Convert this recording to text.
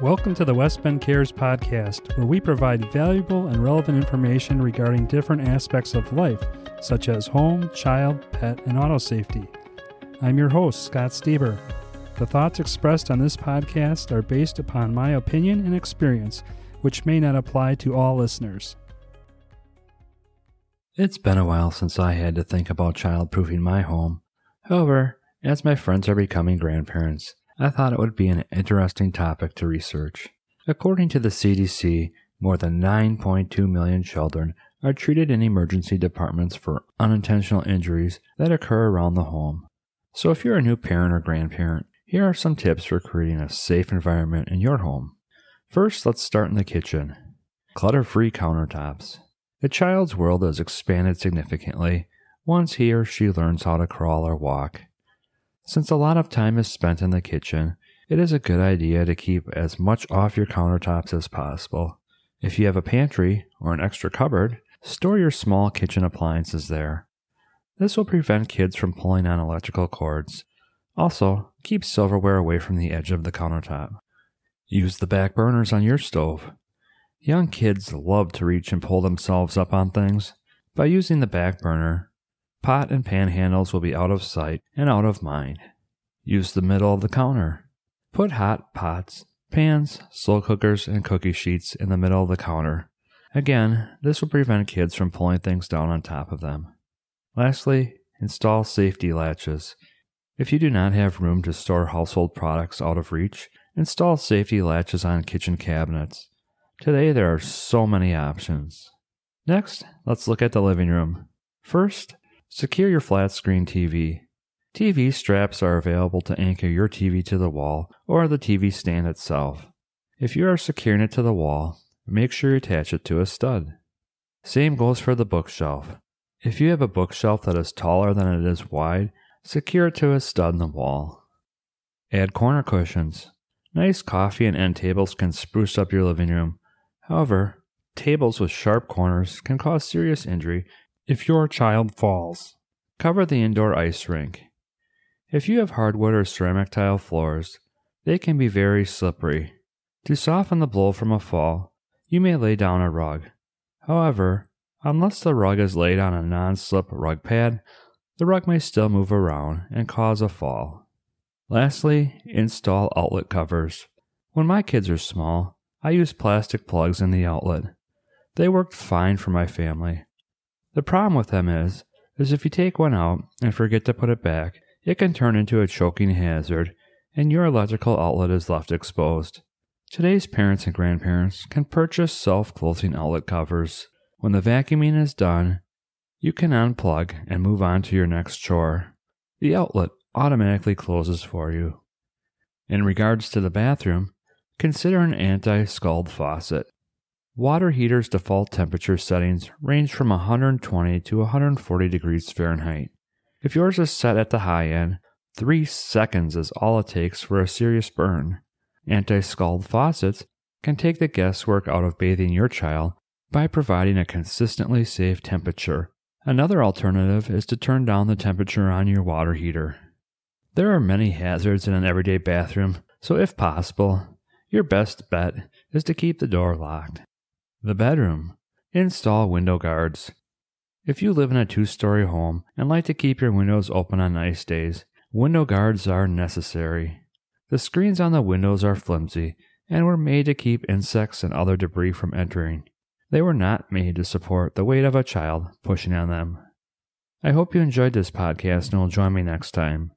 Welcome to the West Bend Cares podcast, where we provide valuable and relevant information regarding different aspects of life, such as home, child, pet, and auto safety. I'm your host, Scott Stieber. The thoughts expressed on this podcast are based upon my opinion and experience, which may not apply to all listeners. It's been a while since I had to think about childproofing my home. However, as my friends are becoming grandparents, I thought it would be an interesting topic to research. According to the CDC, more than 9.2 million children are treated in emergency departments for unintentional injuries that occur around the home. So, if you're a new parent or grandparent, here are some tips for creating a safe environment in your home. First, let's start in the kitchen. Clutter free countertops. The child's world is expanded significantly once he or she learns how to crawl or walk. Since a lot of time is spent in the kitchen, it is a good idea to keep as much off your countertops as possible. If you have a pantry or an extra cupboard, store your small kitchen appliances there. This will prevent kids from pulling on electrical cords. Also, keep silverware away from the edge of the countertop. Use the back burners on your stove. Young kids love to reach and pull themselves up on things. By using the back burner, Pot and pan handles will be out of sight and out of mind. Use the middle of the counter. Put hot pots, pans, slow cookers, and cookie sheets in the middle of the counter. Again, this will prevent kids from pulling things down on top of them. Lastly, install safety latches. If you do not have room to store household products out of reach, install safety latches on kitchen cabinets. Today there are so many options. Next, let's look at the living room. First, Secure your flat screen TV. TV straps are available to anchor your TV to the wall or the TV stand itself. If you are securing it to the wall, make sure you attach it to a stud. Same goes for the bookshelf. If you have a bookshelf that is taller than it is wide, secure it to a stud in the wall. Add corner cushions. Nice coffee and end tables can spruce up your living room. However, tables with sharp corners can cause serious injury if your child falls, cover the indoor ice rink. If you have hardwood or ceramic tile floors, they can be very slippery. To soften the blow from a fall, you may lay down a rug. However, unless the rug is laid on a non slip rug pad, the rug may still move around and cause a fall. Lastly, install outlet covers. When my kids are small, I use plastic plugs in the outlet. They worked fine for my family. The problem with them is, is if you take one out and forget to put it back, it can turn into a choking hazard and your electrical outlet is left exposed. Today's parents and grandparents can purchase self-closing outlet covers. When the vacuuming is done, you can unplug and move on to your next chore. The outlet automatically closes for you. In regards to the bathroom, consider an anti-scald faucet. Water heaters' default temperature settings range from 120 to 140 degrees Fahrenheit. If yours is set at the high end, 3 seconds is all it takes for a serious burn. Anti scald faucets can take the guesswork out of bathing your child by providing a consistently safe temperature. Another alternative is to turn down the temperature on your water heater. There are many hazards in an everyday bathroom, so if possible, your best bet is to keep the door locked. The bedroom. Install window guards. If you live in a two story home and like to keep your windows open on nice days, window guards are necessary. The screens on the windows are flimsy and were made to keep insects and other debris from entering. They were not made to support the weight of a child pushing on them. I hope you enjoyed this podcast and will join me next time.